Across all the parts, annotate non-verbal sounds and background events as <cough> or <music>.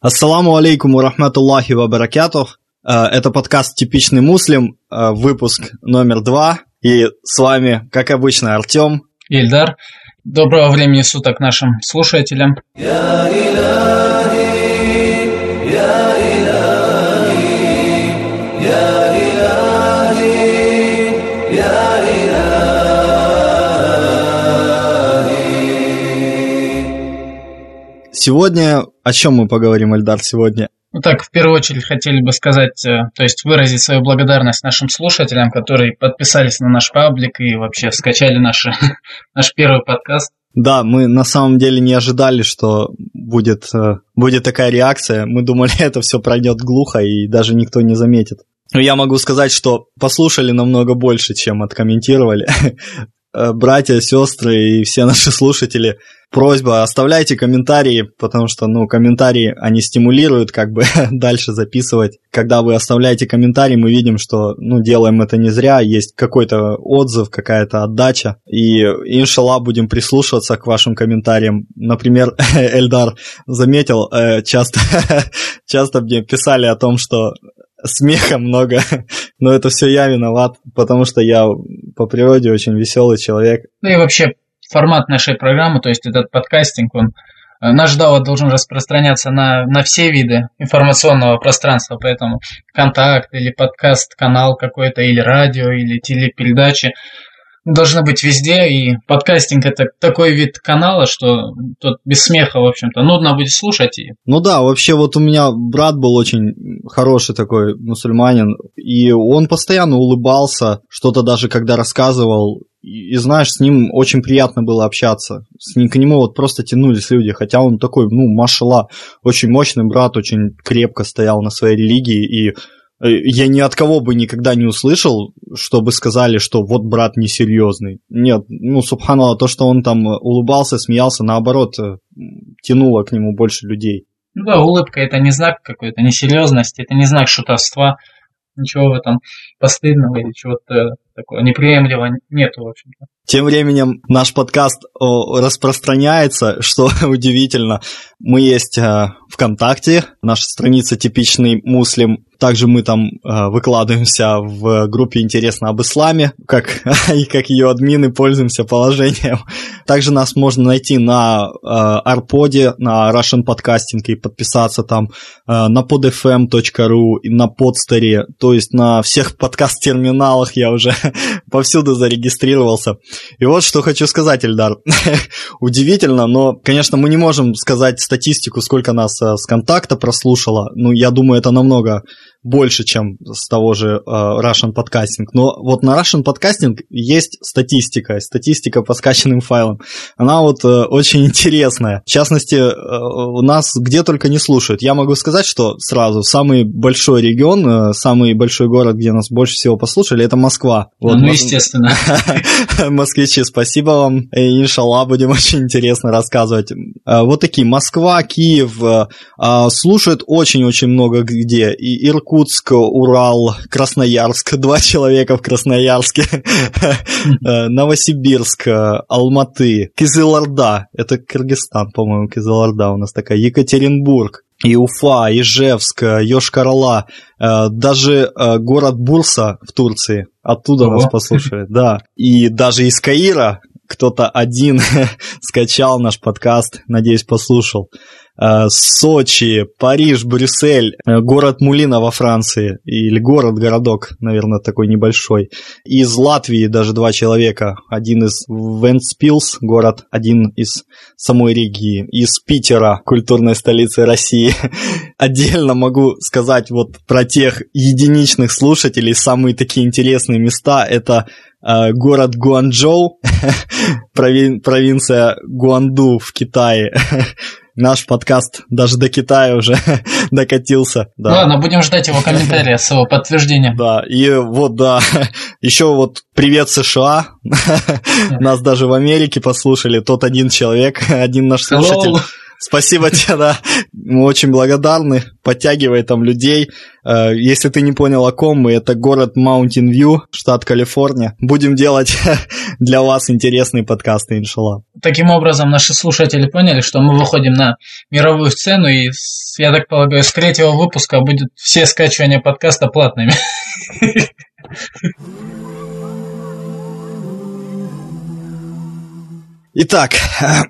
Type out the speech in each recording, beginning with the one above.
Ассаламу алейкум wa рахматуллахи ва баракатух. Э, это подкаст «Типичный муслим», э, выпуск номер два. И с вами, как обычно, Артем. Ильдар. Доброго времени суток нашим слушателям. Сегодня о чем мы поговорим, Эльдар, сегодня? Ну так, в первую очередь хотели бы сказать, э, то есть выразить свою благодарность нашим слушателям, которые подписались на наш паблик и вообще скачали наш, <laughs> наш первый подкаст. Да, мы на самом деле не ожидали, что будет, э, будет такая реакция. Мы думали, <laughs> это все пройдет глухо и даже никто не заметит. Но я могу сказать, что послушали намного больше, чем откомментировали. <laughs> Э, братья, сестры и все наши слушатели, просьба, оставляйте комментарии, потому что, ну, комментарии, они стимулируют как бы <laughs> дальше записывать. Когда вы оставляете комментарий, мы видим, что, ну, делаем это не зря, есть какой-то отзыв, какая-то отдача, и, иншаллах, будем прислушиваться к вашим комментариям. Например, <laughs> Эльдар заметил, э, часто, <laughs> часто мне писали о том, что смеха много, но это все я виноват, потому что я по природе очень веселый человек. Ну и вообще формат нашей программы, то есть этот подкастинг, он э, наш DAO должен распространяться на, на все виды информационного пространства, поэтому контакт или подкаст, канал какой-то, или радио, или телепередачи – должны быть везде, и подкастинг это такой вид канала, что тут без смеха, в общем-то, нудно будет слушать. И... Ну да, вообще вот у меня брат был очень хороший такой мусульманин, и он постоянно улыбался, что-то даже когда рассказывал, и, знаешь, с ним очень приятно было общаться. С ним, к нему вот просто тянулись люди, хотя он такой, ну, машала, очень мощный брат, очень крепко стоял на своей религии, и Э, я ни от кого бы никогда не услышал, чтобы сказали, что вот брат несерьезный. Нет, ну, субханалла, то, что он там улыбался, смеялся, наоборот, э, тянуло к нему больше людей. Ну да, улыбка это не знак какой-то несерьезности, это не знак шутовства, ничего в этом постыдного или чего-то такого неприемлемого нету, в общем-то. Тем временем наш подкаст распространяется, что <laughs> удивительно. Мы есть э, ВКонтакте, наша страница «Типичный муслим». Также мы там э, выкладываемся в группе «Интересно об исламе», как, <laughs> и как ее админы пользуемся положением. Также нас можно найти на э, Арподе, на Russian Podcasting и подписаться там, на podfm.ru на подстере, то есть на всех подкаст-терминалах я уже <laughs> <laughs> повсюду зарегистрировался. И вот что хочу сказать, Эльдар. <laughs> Удивительно, но, конечно, мы не можем сказать статистику, сколько нас э, с контакта прослушало. Ну, я думаю, это намного больше, чем с того же э, Russian Podcasting. Но вот на Russian Podcasting есть статистика, статистика по скачанным файлам. Она вот э, очень <laughs> интересная. В частности, э, у нас где только не слушают. Я могу сказать, что сразу самый большой регион, самый большой город, где нас больше всего послушали, это Москва. Вот, ну, естественно. <laughs> Москвичи, спасибо вам. И, иншаллах, будем <laughs> очень интересно рассказывать. Вот такие. Москва, Киев. А, слушают очень-очень много где. И Иркутск, Иркутск, Урал, Красноярск, два человека в Красноярске, э, Новосибирск, Алматы, Кизылорда, это Кыргызстан, по-моему, Кизылорда у нас такая, Екатеринбург, и Уфа, Ижевск, Йошкар-Ола, э, даже э, город Бурса в Турции, оттуда Ого. нас послушают, да. И даже из Каира кто-то один <laughs> скачал наш подкаст, надеюсь, послушал. Э, Сочи, Париж, Брюссель, э, город Мулина во Франции, или город-городок, наверное, такой небольшой. Из Латвии даже два человека. Один из Вентспилс, город, один из самой Риги. Из Питера, культурной столицы России. <laughs> Отдельно могу сказать вот про тех единичных слушателей, самые такие интересные места, это э, город Гуанчжоу, <laughs> провинция Гуанду в Китае, <laughs> наш подкаст даже до Китая уже <laughs> докатился. Да. Ладно, будем ждать его комментария с его подтверждением. Да, и вот, да, <laughs> еще вот привет США, <laughs> нас даже в Америке послушали, тот один человек, один наш слушатель. Спасибо тебе, да. Мы очень благодарны. Подтягивай там людей. Э, если ты не понял, о ком мы, это город Mountain View, штат Калифорния. Будем делать <laughs> для вас интересные подкасты, иншаллах. Таким образом, наши слушатели поняли, что мы выходим на мировую сцену, и, я так полагаю, с третьего выпуска будет все скачивания подкаста платными. <laughs> Итак,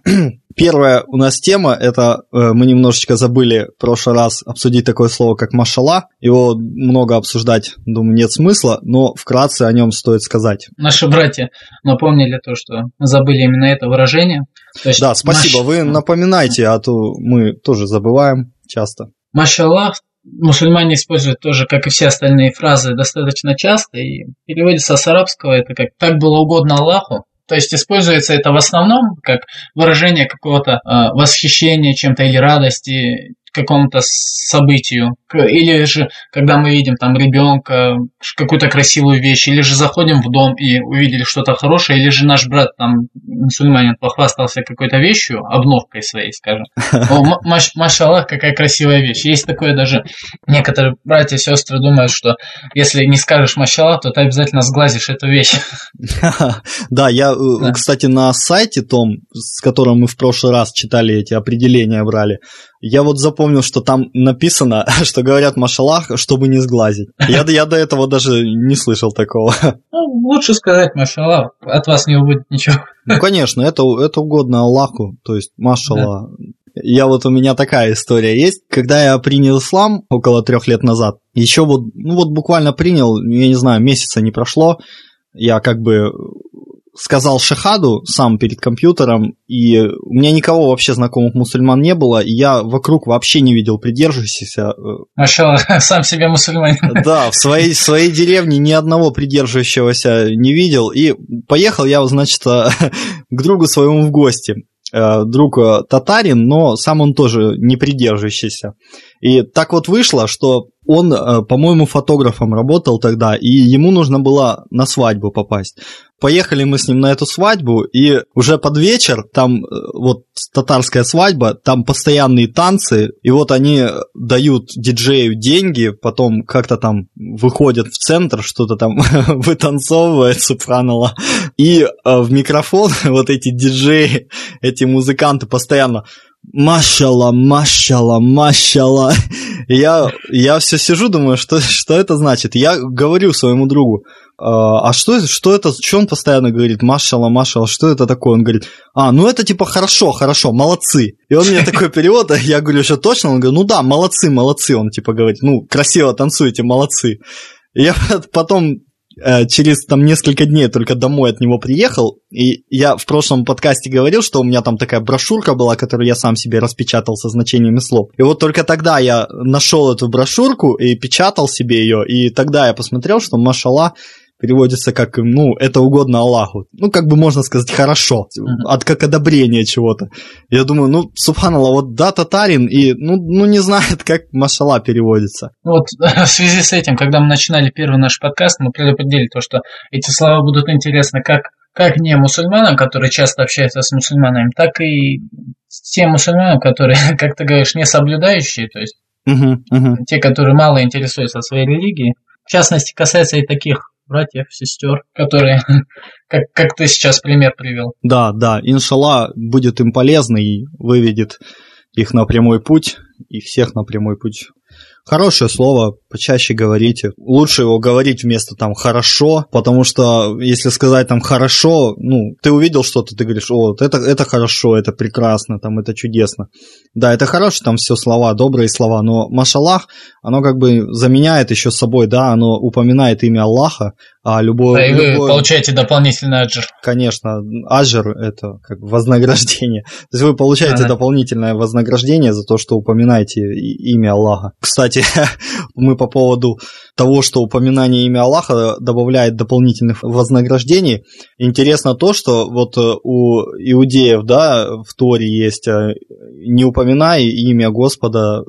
<clears throat> первая у нас тема, это э, мы немножечко забыли в прошлый раз обсудить такое слово, как машала. Его много обсуждать, думаю, нет смысла, но вкратце о нем стоит сказать. Наши братья напомнили то, что забыли именно это выражение. есть да, спасибо, маш... вы напоминайте, а то мы тоже забываем часто. Машаллах мусульмане используют тоже, как и все остальные фразы, достаточно часто, и переводится с арабского это как «так было угодно Аллаху», то есть используется это в основном как выражение какого-то э, восхищения чем-то или радости какому-то событию. Или же, когда мы видим там ребенка, какую-то красивую вещь, или же заходим в дом и увидели что-то хорошее, или же наш брат там, мусульманин, похвастался какой-то вещью, обновкой своей, скажем. <laughs> О, маш, машаллах, какая красивая вещь. Есть такое даже, некоторые братья и сестры думают, что если не скажешь машаллах, то ты обязательно сглазишь эту вещь. <laughs> <laughs> Да, я, э, кстати, на сайте том, с которым мы в прошлый раз читали эти определения, брали, я вот запомнил, что там написано, <laughs> что говорят машалах, чтобы не сглазить. Я, я до этого даже не слышал такого. <laughs> Ну, лучше сказать машаллах, от вас не убудет ничего. Ну, конечно, это, это угодно Аллаху, то есть машаллах. Да. Я вот у меня такая история есть. Когда я принял ислам около трех лет назад, еще вот, ну вот буквально принял, я не знаю, месяца не прошло, я как бы сказал шахаду сам перед компьютером, и у меня никого вообще знакомых мусульман не было, и я вокруг вообще не видел придерживающихся. Машалла, <laughs> сам себе мусульманин. Да, в своей, в своей деревне ни одного придерживающегося не видел, и поехал я, значит, <laughs> к другу своему в гости. Э, друг э, татарин, но сам он тоже не придерживающийся. И так вот вышло, что он, э, по-моему, фотографом работал тогда, и ему нужно было на свадьбу попасть. Поехали мы с ним на эту свадьбу, и уже под вечер, там вот татарская свадьба, там постоянные танцы, и вот они дают диджею деньги, потом как-то там выходят в центр, что-то там <laughs> вытанцовывает, супранала, и в микрофон <laughs> вот эти диджеи, эти музыканты постоянно Машала, машала, машала. Я, я все сижу, думаю, что, что это значит. Я говорю своему другу, а, а что, что это, что он постоянно говорит, машала, машала, что это такое? Он говорит, а, ну это типа хорошо, хорошо, молодцы. И он мне такой перевод, <laughs> я говорю, что точно? Он говорит, ну да, молодцы, молодцы, он типа говорит, ну красиво танцуете, молодцы. Я <laughs> потом через там несколько дней только домой от него приехал, и я в прошлом подкасте говорил, что у меня там такая брошюрка была, которую я сам себе распечатал со значениями слов. И вот только тогда я нашел эту брошюрку и печатал себе ее, и тогда я посмотрел, что машала переводится как, ну, это угодно Аллаху. Ну, как бы можно сказать, хорошо, от как одобрение чего-то. Я думаю, ну, Субханаллах, вот да, татарин, и, ну, ну, не знает, <laughs> как машала переводится. Вот <laughs> в связи с этим, когда мы начинали первый наш подкаст, мы предупредили то, что эти слова будут интересны как как не мусульманам, которые часто общаются с мусульманами, так и тем мусульманам, которые, <laughs> как ты говоришь, не соблюдающие, то есть uh-huh, uh-huh. те, которые мало интересуются своей религией. В частности, касается и таких братьев, сестер, которые, <laughs> как, как ты сейчас пример привел. Да, да, иншалла будет им полезно и выведет их на прямой путь, и всех на прямой путь. Хорошее слово, почаще говорите. Лучше его говорить вместо там хорошо, потому что если сказать там хорошо, ну, ты увидел что-то, ты говоришь, о, это, это хорошо, это прекрасно, там, это чудесно. Да, это хорошие там все слова, добрые слова, но машаллах, оно как бы заменяет еще собой, да, оно упоминает имя Аллаха, а любое... Да, и вы любое... получаете дополнительный аджир. Конечно, аджир – это как вознаграждение. То есть вы получаете ага. дополнительное вознаграждение за то, что упоминаете имя Аллаха. Кстати, <laughs> мы по поводу того, что упоминание имя Аллаха добавляет дополнительных вознаграждений. Интересно то, что вот э, у иудеев, да, в Торе есть э, «не упоминай имя Господа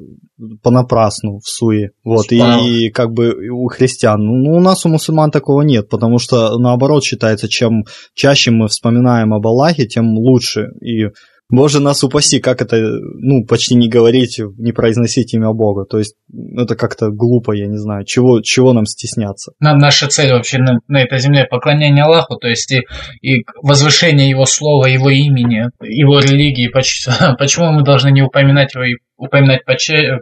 понапрасну в суе. Вот, и, и как бы у христиан. Ну, у нас у мусульман такого нет, потому что наоборот считается, чем чаще мы вспоминаем об Аллахе, тем лучше. И Боже, нас упаси, как это, ну, почти не говорить, не произносить имя Бога. То есть, это как-то глупо, я не знаю. Чего, чего нам стесняться? Наша цель вообще на, на этой земле поклонение Аллаху, то есть и, и возвышение Его слова, Его имени, Его религии. <laughs> Почему мы должны не упоминать Его и упоминать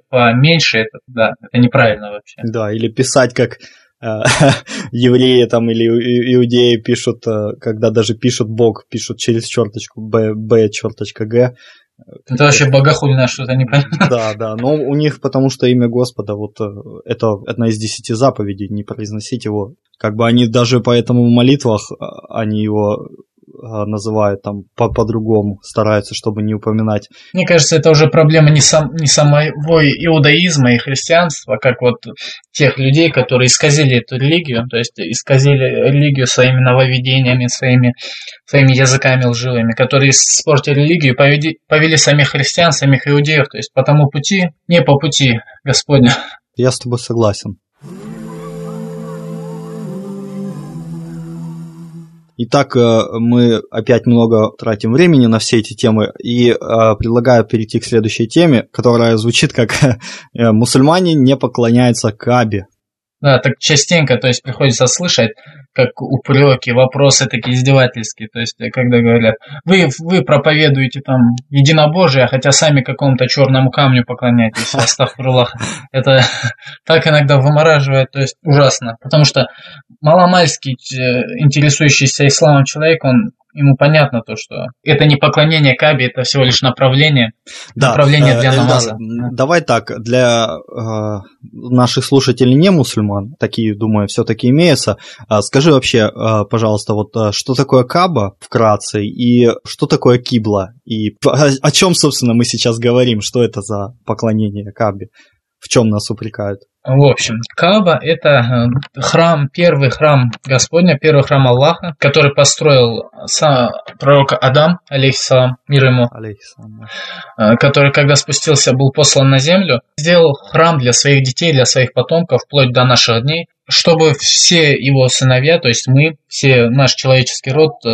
поменьше? Это, да, это неправильно вообще. Да, или писать как <laughs> евреи там или иудеи пишут, э, когда даже пишут Бог, пишут через черточку Б, Б черточка Г. Это вообще богохульное что-то непонятно. <laughs> Да, да, но у них потому что имя Господа, вот э, это одна из десяти заповедей, не произносить его. Как бы они даже поэтому в молитвах, они его а, называют там по- по-другому, стараются, чтобы не упоминать. Мне кажется, это уже проблема не, сам, не самого иудаизма и христианства, как вот тех людей, которые исказили эту религию, то есть исказили религию своими нововведениями, своими, своими языками лживыми, которые испортили религию, повели, повели самих христиан, самих иудеев, то есть по тому пути, не по пути Господня. Я с тобой согласен. Итак, э, мы опять много тратим времени на все эти темы и э, предлагаю перейти к следующей теме, которая звучит как <laughs> э, «Мусульмане не поклоняются Кабе». Да, так частенько, то есть приходится слышать, как упреки, вопросы такие издевательские, то есть когда говорят, вы, вы проповедуете там единобожие, хотя сами какому-то черному камню поклоняетесь, <laughs> астахфируллах. Это <laughs> так иногда вымораживает, то есть ужасно, потому что маломальский интересующийся исламом человек, он ему понятно то, что это не поклонение Кабе, это всего лишь направление, да, направление для э, намаза. Да, давай так, для э, наших слушателей не мусульман, такие, думаю, все-таки имеются. Э, скажи вообще, э, пожалуйста, вот э, что такое Каба вкратце и что такое Кибла? И о, о чем, собственно, мы сейчас говорим, что это за поклонение Кабе? В чем нас упрекают? В общем, Каба – это э, храм, первый храм Господня, первый храм Аллаха, который построил сам пророк Адам, алейхиссалам, мир ему, алейхиссалам, э, который, когда спустился, был послан на землю, сделал храм для своих детей, для своих потомков, вплоть до наших дней, чтобы все его сыновья, то есть мы, все наш человеческий род, э,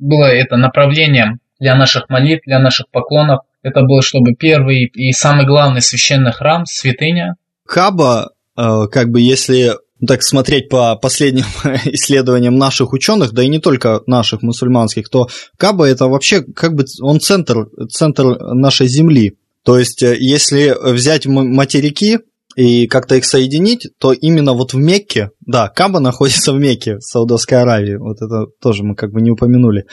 было это направлением для наших молитв, для наших поклонов. Это был, чтобы первый и самый главный священный храм, святыня, Каба, э, как бы если так смотреть по последним <laughs> исследованиям наших ученых, да и не только наших мусульманских, то Каба это вообще как бы он центр, центр нашей земли. То есть, э, если взять материки и как-то их соединить, то именно вот в Мекке, да, Каба находится в Мекке, в Саудовской Аравии, вот это тоже мы как бы не упомянули,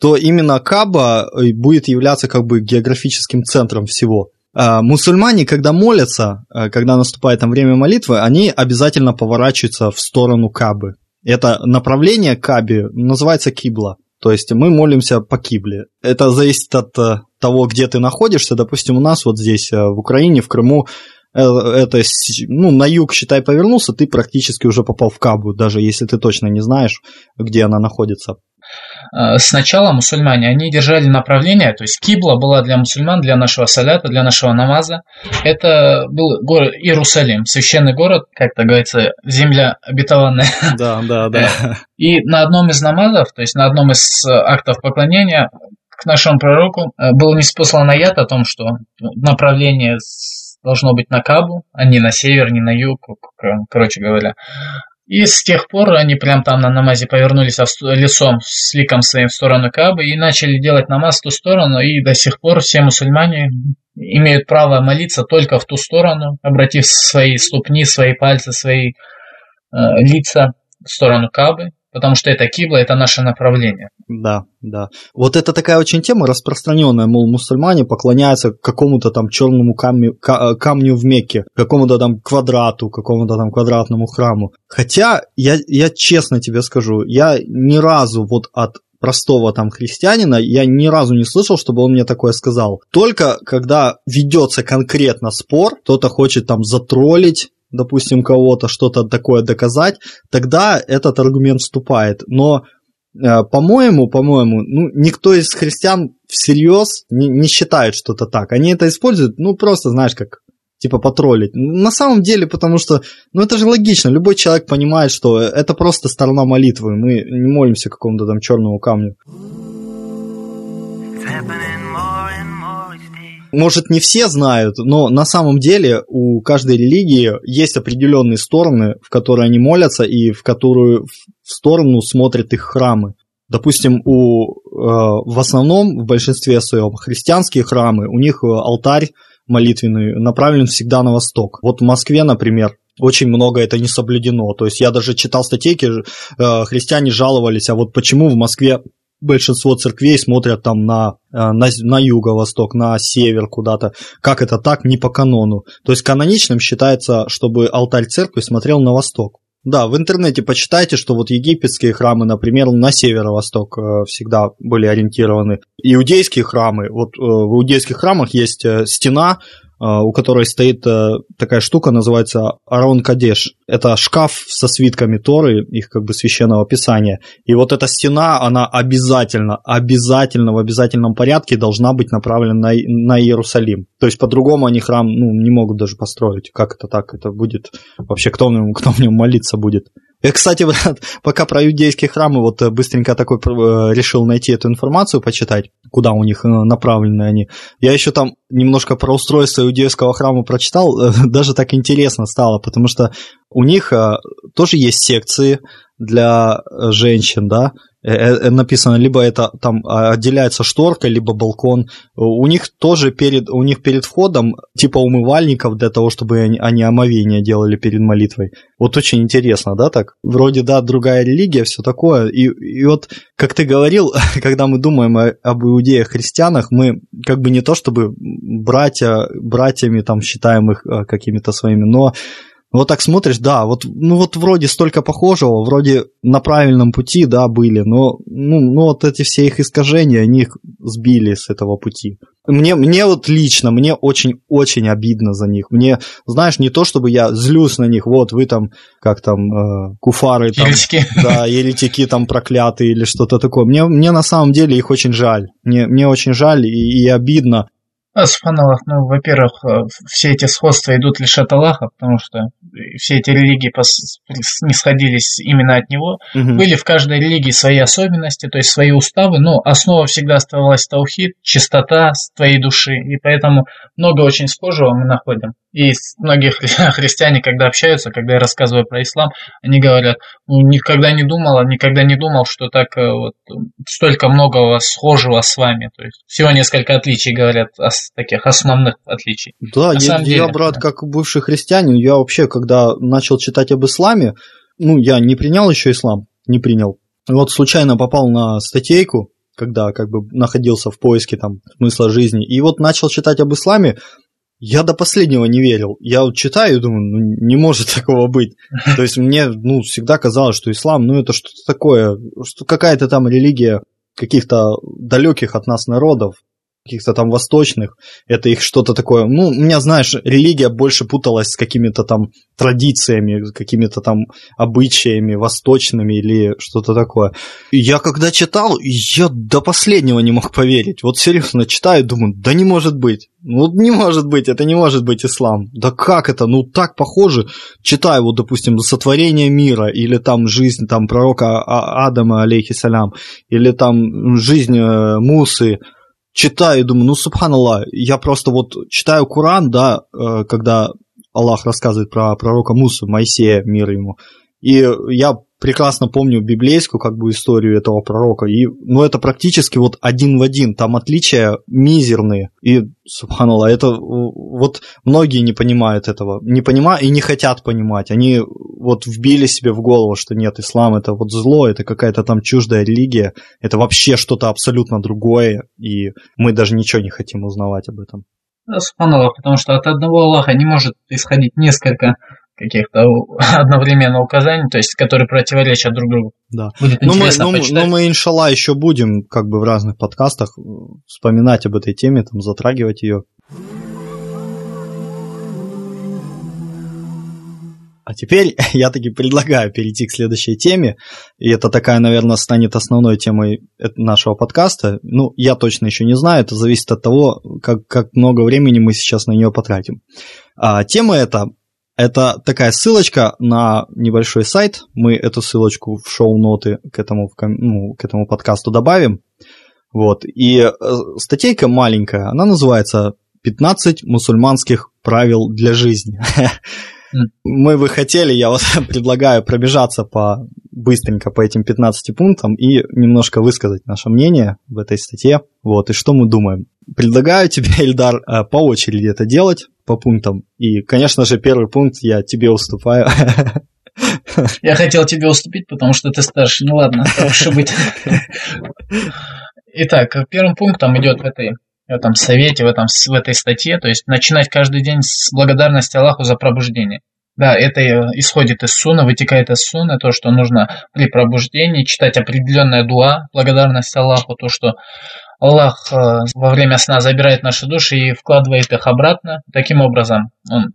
то именно Каба э, будет являться как бы географическим центром всего. А, мусульмане, когда молятся, а, когда наступает там время молитвы, они обязательно поворачиваются в сторону Кабы. Это направление Каби называется кибла. То есть мы молимся по кибле. Это зависит от э, того, где ты находишься. Допустим, у нас вот здесь, э, в Украине, в Крыму, э, это, ну, на юг, считай, повернулся, ты практически уже попал в Кабу, даже если ты точно не знаешь, где она находится. Э, сначала мусульмане, они держали направление, то есть Кибла была для мусульман, для нашего салята, для нашего намаза. Это был город Иерусалим, священный город, как то говорится, земля обетованная. <laughs> Да, да, да. И на одном из намазов, то есть на одном из актов поклонения к нашему пророку э, был неспослан аят о том, что направление должно быть на Кабу, а не на север, не на юг, короче говоря. И с тех пор они прям там на намазе повернулись лицом с ликом своим в сторону Кабы и начали делать намаз в ту сторону, и до сих пор все мусульмане имеют право молиться только в ту сторону, обратив свои ступни, свои пальцы, свои э, лица в сторону Кабы потому что это кибла, это наше направление. Да, да. Вот это такая очень тема распространенная, мол, мусульмане поклоняются какому-то там черному камню, камню в Мекке, какому-то там квадрату, какому-то там квадратному храму. Хотя, я, я честно тебе скажу, я ни разу вот от простого там христианина, я ни разу не слышал, чтобы он мне такое сказал. Только когда ведется конкретно спор, кто-то хочет там затроллить допустим, кого-то что-то такое доказать, тогда этот аргумент вступает. Но, э, по-моему, по-моему, ну, никто из христиан всерьез не, не считает что-то так. Они это используют, ну, просто, знаешь, как типа потроллить. На самом деле, потому что, ну это же логично, любой человек понимает, что это просто сторона молитвы, мы не молимся какому-то там черному камню. It's happening может, не все знают, но на самом деле у каждой религии есть определенные стороны, в которые они молятся и в которую в сторону смотрят их храмы. Допустим, у, э, в основном, в большинстве своем, христианские храмы, у них алтарь молитвенный направлен всегда на восток. Вот в Москве, например, очень много это не соблюдено. То есть я даже читал статейки, э, христиане жаловались, а вот почему в Москве большинство церквей смотрят там на, э, на, на юго-восток, на север куда-то. Как это так? Не по канону. То есть каноничным считается, чтобы алтарь церкви смотрел на восток. Да, в интернете почитайте, что вот египетские храмы, например, на северо-восток э, всегда были ориентированы. Иудейские храмы, вот э, в иудейских храмах есть стена, у которой стоит э, такая штука, называется Арон Кадеш. Это шкаф со свитками Торы, их как бы священного писания. И вот эта стена, она обязательно, обязательно, в обязательном порядке должна быть направлена на, на Иерусалим. То есть по-другому они храм ну, не могут даже построить. Как это так? Это будет вообще, кто в нем, кто в нем молиться будет? Я, кстати, <laughs> пока про иудейские храмы, вот э, быстренько такой э, решил найти эту информацию, почитать, куда у них э, направлены они. Я еще там немножко про устройство иудейского храма прочитал, <laughs> даже так интересно стало, потому что у них тоже есть секции для женщин, да, Э, э, написано, либо это там отделяется шторка, либо балкон. У них тоже перед, у них перед входом типа умывальников для того, чтобы они, они омовение делали перед молитвой. Вот очень интересно, да, так? Вроде, да, другая религия, все такое. И, и вот, как ты говорил, <laughs> когда мы думаем о, об иудеях, христианах, мы как бы не то чтобы братья, братьями там считаем их э, какими-то своими, но вот так смотришь, да, вот, ну вот вроде столько похожего, вроде на правильном пути, да, были, но ну, ну вот эти все их искажения, они их сбили с этого пути. Мне, мне вот лично, мне очень-очень обидно за них. Мне, знаешь, не то, чтобы я злюсь на них, вот вы там, как там, э, куфары там. Еретики. <laughs> Да, еретики там проклятые или что-то такое. Мне, мне на самом деле их очень жаль. Мне, мне очень жаль и, и обидно. А Субханаллах, ну, во-первых, э, все эти сходства идут лишь от Аллаха, потому что все эти религии не сходились именно от него. Угу. Были в каждой религии свои особенности, то есть свои уставы, но основа всегда оставалась таухид, чистота твоей души, и поэтому много очень схожего мы находим. И многие <laughs> христиане, когда общаются, когда я рассказываю про ислам, они говорят, ну, никогда не думала, никогда не думал, что так э, вот, столько многого схожего с вами. То есть всего несколько отличий говорят, таких основных отличий. Да, я, я, деле, брат, да. как бывший христианин, я вообще, когда начал читать об исламе, ну, я не принял еще ислам, не принял. Вот случайно попал на статейку, когда как бы находился в поиске там смысла жизни, и вот начал читать об исламе, я до последнего не верил. Я вот читаю и думаю, ну не может <laughs> такого быть. То есть мне ну, всегда казалось, что ислам, ну это что-то такое, что какая-то там религия каких-то далеких от нас народов, каких-то там восточных, это их что-то такое. Ну, у меня, знаешь, религия больше путалась с какими-то там традициями, какими-то там обычаями восточными или что-то такое. Я когда читал, я до последнего не мог поверить. Вот серьезно читаю, думаю, да не может быть. Ну, не может быть, это не может быть ислам. Да как это? Ну, так похоже. Читаю, вот, допустим, сотворение мира, или там жизнь там пророка а-, Адама, алейхиссалям, или там жизнь э, Мусы, читаю и думаю, ну, субханаллах, я просто вот читаю Куран, да, э, когда Аллах рассказывает про пророка Мусу, Моисея, мир ему, и я прекрасно помню библейскую как бы историю этого пророка. И, ну, это практически вот один в один. Там отличия мизерные. И, субханаллах, это вот многие не понимают этого. Не понимают и не хотят понимать. Они вот вбили себе в голову, что нет, ислам это вот зло, это какая-то там чуждая религия. Это вообще что-то абсолютно другое. И мы даже ничего не хотим узнавать об этом. Субханаллах, потому что от одного Аллаха не может исходить несколько каких-то <laughs> одновременно указаний, то есть которые противоречат друг другу. Да. Будет ну, мы, ну, ну, мы, иншалла, еще будем как бы в разных подкастах вспоминать об этой теме, там, затрагивать ее. А теперь <laughs> я таки предлагаю перейти к следующей теме, и это такая, наверное, станет основной темой нашего подкаста. Ну, я точно еще не знаю, это зависит от того, как, как много времени мы сейчас на нее потратим. А, тема эта это такая ссылочка на небольшой сайт. Мы эту ссылочку в шоу-ноты к этому, ну, к этому подкасту добавим. Вот. И э, статейка маленькая, она называется 15 мусульманских правил для жизни. <laughs> Мы бы хотели, я вот <laughs> предлагаю пробежаться по быстренько по этим 15 пунктам и немножко высказать наше мнение в этой статье. Вот, и что мы думаем. Предлагаю тебе, <laughs> Эльдар, э, по очереди это делать, по пунктам. И, конечно же, первый пункт я тебе уступаю. <laughs> Я хотел тебе уступить, потому что ты старше. Ну ладно, так быть. Итак, первым пунктом идет в этой в этом совете, в, этом, в этой статье, то есть начинать каждый день с благодарности Аллаху за пробуждение. Да, это исходит из суна, вытекает из суна, то, что нужно при пробуждении читать определенная дуа, благодарность Аллаху, то, что Аллах э, во время сна забирает наши души и вкладывает их обратно. Таким образом, Он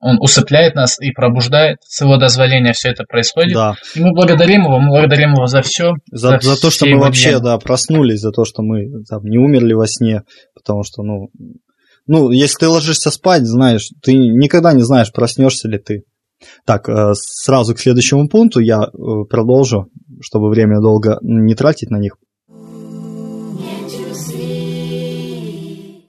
он усыпляет нас и пробуждает. С его дозволения все это происходит. Да. И мы благодарим его, мы благодарим его за все. За, за, за то, что мы вообще да, проснулись, за то, что мы там, не умерли во сне. Потому что, ну, ну, если ты ложишься спать, знаешь, ты никогда не знаешь, проснешься ли ты. Так, э, сразу к следующему пункту я э, продолжу, чтобы время долго не тратить на них.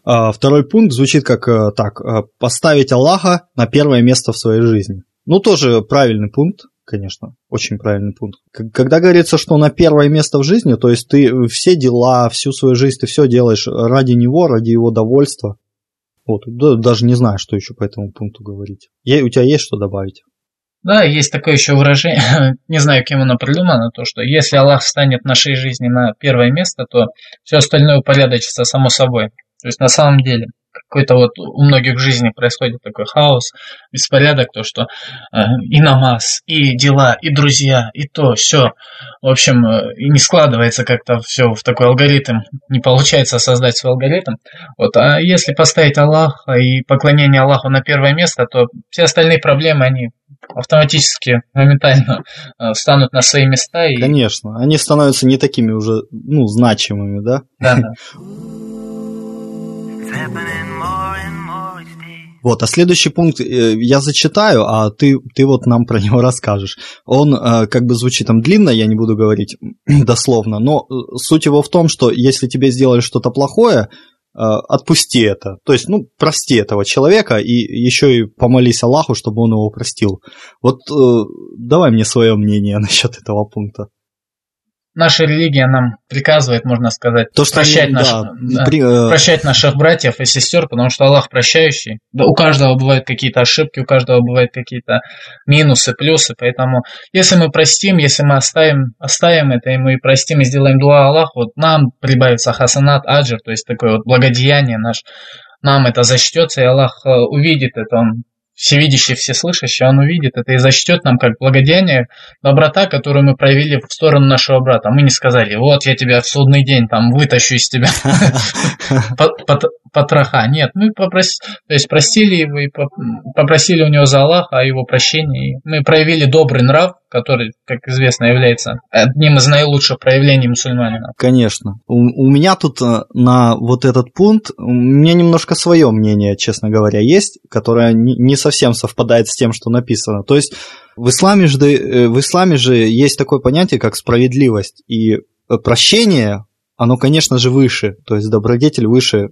А, второй пункт звучит как э, так. Поставить Аллаха на первое место в своей жизни. Ну, тоже правильный пункт, конечно, очень правильный пункт. Когда говорится, что на первое место в жизни, то есть ты все дела, всю свою жизнь, ты все делаешь ради него, ради его довольства. Вот, да, даже не знаю, что еще по этому пункту говорить. Я, у тебя есть что добавить? Да, есть такое еще выражение, <laughs> не знаю, кем оно придумано, то, что если Аллах станет в нашей жизни на первое место, то все остальное упорядочится само собой. То есть на самом деле какой-то вот у многих в жизни происходит такой хаос, беспорядок, то, что э, и намаз, и дела, и друзья, и то, все. В общем, э, и не складывается как-то все в такой алгоритм, не получается создать свой алгоритм. Вот, а если поставить Аллаха и поклонение Аллаху на первое место, то все остальные проблемы, они автоматически, моментально э, станут на свои места. И... Конечно, они становятся не такими уже, ну, значимыми, да? Да, да. <laughs> Вот, а следующий пункт э, я зачитаю, а ты, ты вот нам <laughs> про него расскажешь. Он э, как бы звучит там длинно, я не буду говорить <clears throat> дословно, но э, суть его в том, что если тебе сделали что-то плохое, отпусти это. То есть, ну, прости этого человека и еще и помолись Аллаху, чтобы он его простил. Вот давай мне свое мнение <laughs> насчет этого пункта наша религия нам приказывает, можно сказать, То, что прощать, они, наш, да, при, э... прощать наших братьев и сестер, потому что Аллах прощающий. Да, у каждого бывают какие-то ошибки, у каждого бывают какие-то минусы, плюсы, поэтому если мы простим, если мы оставим, оставим это, и мы простим и сделаем дуа Аллах, вот нам прибавится хасанат, аджир, то есть такое вот благодеяние наш, нам это зачтется, и Аллах э, увидит это, Он всевидящий, всеслышащий, он увидит это и зачтет нам как благодеяние, доброта, которую мы проявили в сторону нашего брата. Мы не сказали, вот я тебя в судный день там вытащу из тебя <laughs> потроха. Нет, мы простили его и попросили у него за Аллаха о его прощении. Мы проявили добрый нрав, который, как известно, является одним из наилучших проявлений мусульманина. Конечно. У, у меня тут э, на вот этот пункт, у меня немножко свое мнение, честно говоря, есть, которое не, не совсем совпадает с тем, что написано. То есть в исламе, же, э, в исламе же есть такое понятие, как справедливость. И прощение, оно, конечно же, выше. То есть добродетель выше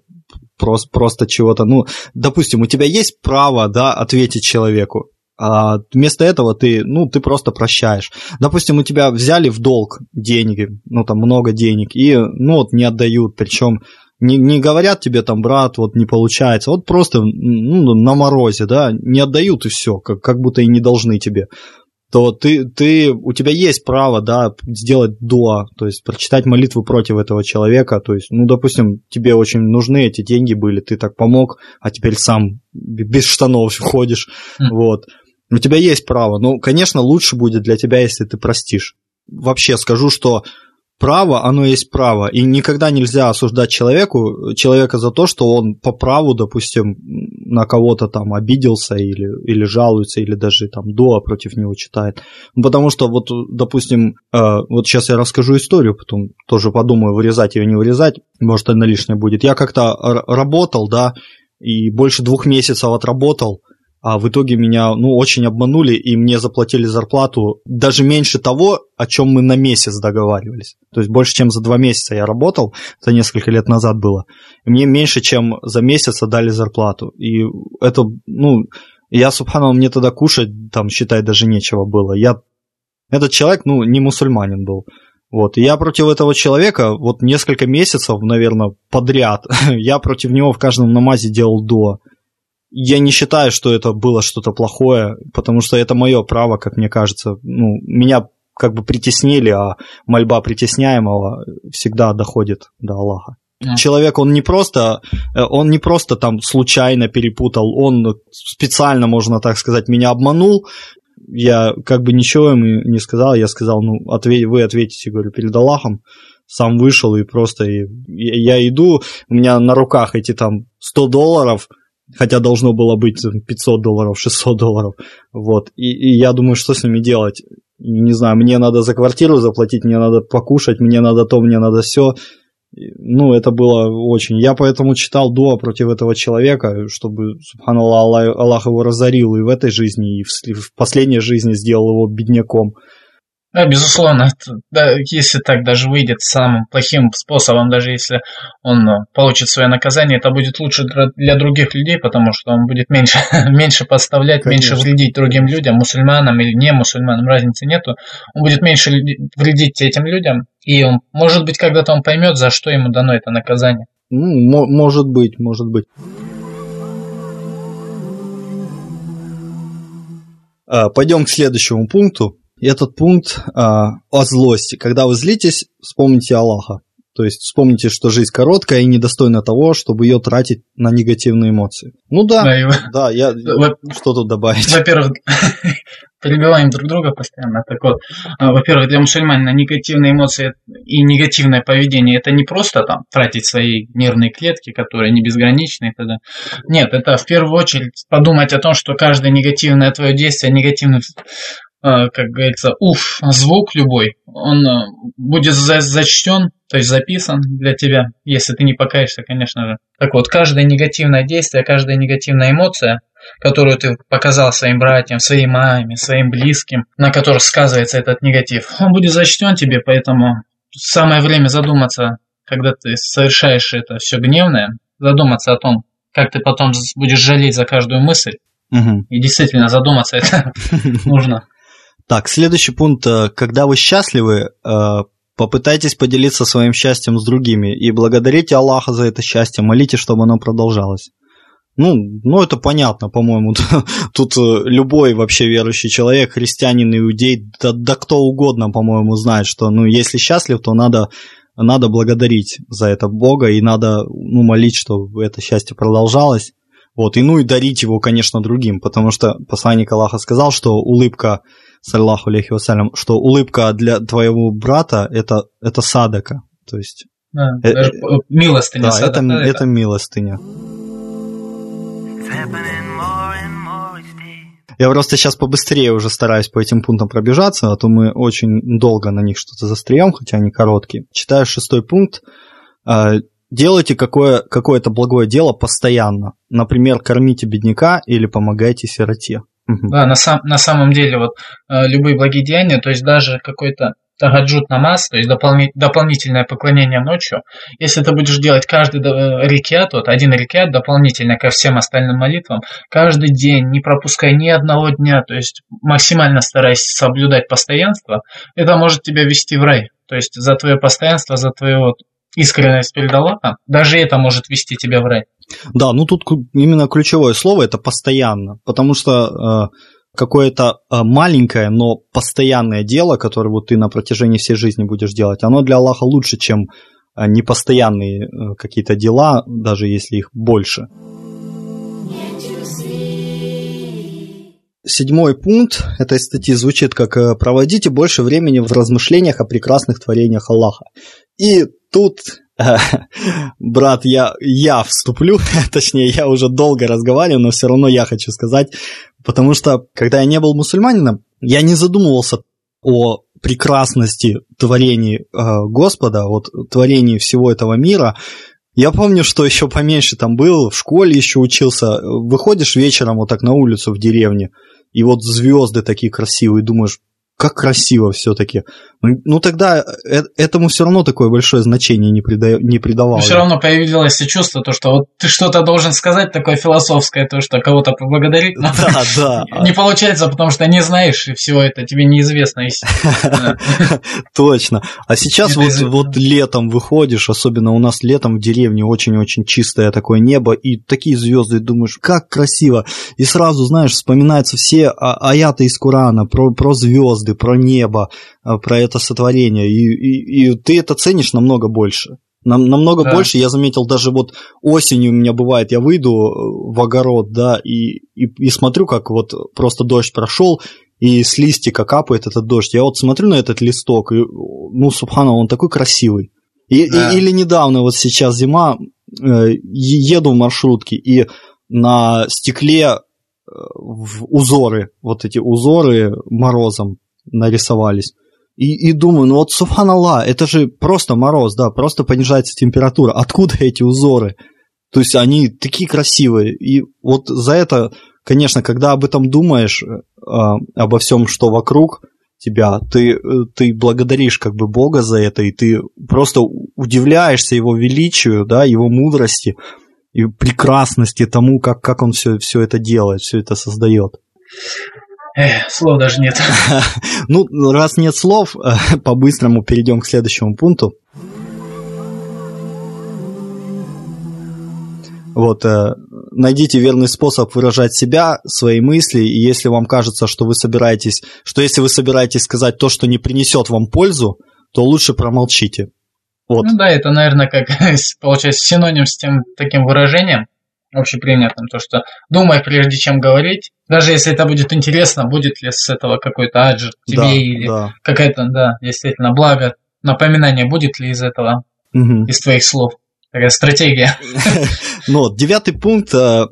просто, просто чего-то. Ну, допустим, у тебя есть право, да, ответить человеку. А вместо этого ты, ну, ты просто прощаешь. Допустим, у тебя взяли в долг деньги, ну, там много денег, и, ну, вот не отдают, причем не, не говорят тебе там, брат, вот не получается, вот просто ну, на морозе, да, не отдают и все, как, как будто и не должны тебе то ты, ты, у тебя есть право, да, сделать дуа, то есть прочитать молитву против этого человека, то есть, ну, допустим, тебе очень нужны эти деньги были, ты так помог, а теперь сам без штанов <laughs> ходишь, mm. вот. У тебя есть право. Ну, конечно, лучше будет для тебя, если ты простишь. Вообще скажу, что право, оно есть право. И никогда нельзя осуждать человеку, человека за то, что он по праву, допустим, на кого-то там обиделся или, или жалуется, или даже там дуа против него читает. Потому что вот, допустим, э, вот сейчас я расскажу историю, потом тоже подумаю, вырезать ее, не вырезать, может, она лишняя будет. Я как-то работал, да, и больше двух месяцев отработал, а в итоге меня, ну, очень обманули, и мне заплатили зарплату даже меньше того, о чем мы на месяц договаривались. То есть больше, чем за два месяца я работал, это несколько лет назад было. И мне меньше, чем за месяц отдали зарплату. И это, ну, я, субхану, мне тогда кушать, там, считай, даже нечего было. Я, этот человек, ну, не мусульманин был. Вот, и я против этого человека вот несколько месяцев, наверное, подряд, <laughs> я против него в каждом намазе делал до я не считаю, что это было что-то плохое, потому что это мое право, как мне кажется. Ну, меня как бы притеснили, а мольба притесняемого всегда доходит до Аллаха. Yeah. Человек, он не просто, э, он не просто там случайно перепутал, он специально, можно так сказать, меня обманул. Я как бы ничего ему не сказал, я сказал, ну, ответь, вы ответите, говорю, перед Аллахом. Сам вышел и просто, и, я иду, у меня на руках эти там 100 долларов, хотя должно было быть 500 долларов, 600 долларов, вот, и, и я думаю, что с ними делать, не знаю, мне надо за квартиру заплатить, мне надо покушать, мне надо то, мне надо все, ну, это было очень. Я поэтому читал дуа против этого человека, чтобы, субханаллах, Аллах, его разорил и в этой жизни, и в, в последней жизни сделал его бедняком. Да, безусловно, да, если так даже выйдет самым плохим способом, даже если он э, получит свое наказание, это будет лучше для других людей, потому что он будет меньше, <laughs> меньше подставлять, Конечно. меньше вредить другим людям, мусульманам или не мусульманам, разницы нету. Он будет меньше вредить этим людям, и он, может быть, когда-то он поймет, за что ему дано это наказание. Ну, может быть, может быть. А, пойдем к следующему пункту. И этот пункт а, о злости. Когда вы злитесь, вспомните Аллаха. То есть вспомните, что жизнь короткая и недостойна того, чтобы ее тратить на негативные эмоции. Ну да, да, его... да я Во... что тут добавить? Во-первых, <laughs> перебиваем друг друга постоянно. Так вот, а, во-первых, для мусульманина негативные эмоции и негативное поведение это не просто там тратить свои нервные клетки, которые не безграничны. Тогда. Нет, это в первую очередь подумать о том, что каждое негативное твое действие, негативный Э, как говорится, уф, звук любой, он э, будет зачтен, то есть записан для тебя, если ты не покаешься, конечно же. Так вот, каждое негативное действие, каждая негативная эмоция, которую ты показал своим братьям, своей маме, своим близким, на которых сказывается этот негатив, он будет зачтен тебе, поэтому самое время задуматься, когда ты совершаешь это все гневное, задуматься о том, как ты потом будешь жалеть за каждую мысль, угу. и действительно задуматься это <laughs> нужно. Так, следующий пункт. Э, когда вы счастливы, э, попытайтесь поделиться своим счастьем с другими и благодарите Аллаха за это счастье, молите, чтобы оно продолжалось. Ну, ну это понятно, по-моему. <laughs> Тут э, любой вообще верующий человек, христианин, иудей, да, да кто угодно, по-моему, знает, что ну, если счастлив, то надо, надо благодарить за это Бога и надо ну, молить, чтобы это счастье продолжалось. Вот, и ну и дарить его, конечно, другим, потому что посланник Аллаха сказал, что улыбка саллаху алейхи вассалям, что улыбка для твоего брата это, это садака. То есть... Да, э, даже э, милостыня. Да, садака, это, это милостыня. Я просто сейчас побыстрее уже стараюсь по этим пунктам пробежаться, а то мы очень долго на них что-то застреем, хотя они короткие. Читаю шестой пункт. А, делайте какое, какое-то благое дело постоянно. Например, кормите бедняка или помогайте сироте. Да, на, сам, на самом деле вот э, любые благие деяния, то есть даже какой-то тагаджут намаз, то есть допол- дополнительное поклонение ночью, если ты будешь делать каждый э, рекят, вот один рекят дополнительно ко всем остальным молитвам, каждый день, не пропуская ни одного дня, то есть максимально стараясь соблюдать постоянство, это может тебя вести в рай. То есть за твое постоянство, за твою вот искренность перед Аллахом, даже это может вести тебя в рай. Да, ну тут именно ключевое слово это постоянно, потому что э, какое-то э, маленькое, но постоянное дело, которое вот ты на протяжении всей жизни будешь делать, оно для Аллаха лучше, чем э, непостоянные э, какие-то дела, даже если их больше. Седьмой пункт этой статьи звучит как э, «Проводите больше времени в размышлениях о прекрасных творениях Аллаха». И тут <laughs> брат, я, я вступлю, <laughs> точнее, я уже долго разговариваю, но все равно я хочу сказать, потому что, когда я не был мусульманином, я не задумывался о прекрасности творений э, Господа, вот творении всего этого мира, Я помню, что еще поменьше там был, в школе еще учился. Выходишь вечером вот так на улицу в деревне, и вот звезды такие красивые, думаешь, как красиво все-таки. Ну, тогда э, этому все равно такое большое значение не, прида... не придавало. все равно появилось чувство, то, что вот ты что-то должен сказать такое философское, то, что кого-то поблагодарить. Но да, да. <laughs> Не получается, потому что не знаешь, и всего это тебе неизвестно. <laughs> Точно. А сейчас вот, летом выходишь, особенно у нас летом в деревне очень-очень чистое такое небо, и такие звезды, думаешь, как красиво. И сразу, знаешь, вспоминаются все а, аяты из Корана про, звезды про небо, про это сотворение, и, и, и ты это ценишь намного больше. Нам, намного да. больше, я заметил, даже вот осенью у меня бывает, я выйду э, в огород, да, и, и, и смотрю, как вот просто дождь прошел, и с листика капает этот дождь. Я вот смотрю на этот листок, и, ну, субхана, он такой красивый. И, да. и, или недавно, вот сейчас зима, э, еду в маршрутке, и на стекле э, узоры, вот эти узоры морозом нарисовались. И, и думаю, ну вот субханаллах, это же просто мороз, да, просто понижается температура. Откуда <laughs> эти узоры? То есть они такие красивые. И вот за это, конечно, когда об этом думаешь, э, обо всем, что вокруг тебя, ты, э, ты благодаришь как бы Бога за это, и ты просто удивляешься его величию, да, его мудрости и прекрасности тому, как, как он все, все это делает, все это создает. Эх, слов даже нет. <laughs> ну, раз нет слов, по-быстрому перейдем к следующему пункту. Вот, э, найдите верный способ выражать себя, свои мысли, и если вам кажется, что вы собираетесь, что если вы собираетесь сказать то, что не принесет вам пользу, то лучше промолчите. Вот. Ну да, это, наверное, как <laughs> получается синоним с тем таким выражением, общепринятым, то что думай прежде чем говорить, даже если это будет интересно, будет ли с этого какой-то аджир тебе да, или да. какая-то, да, действительно, благо, напоминание будет ли из этого, угу. из твоих слов. Такая стратегия. <laughs> Ну вот, девятый пункт э,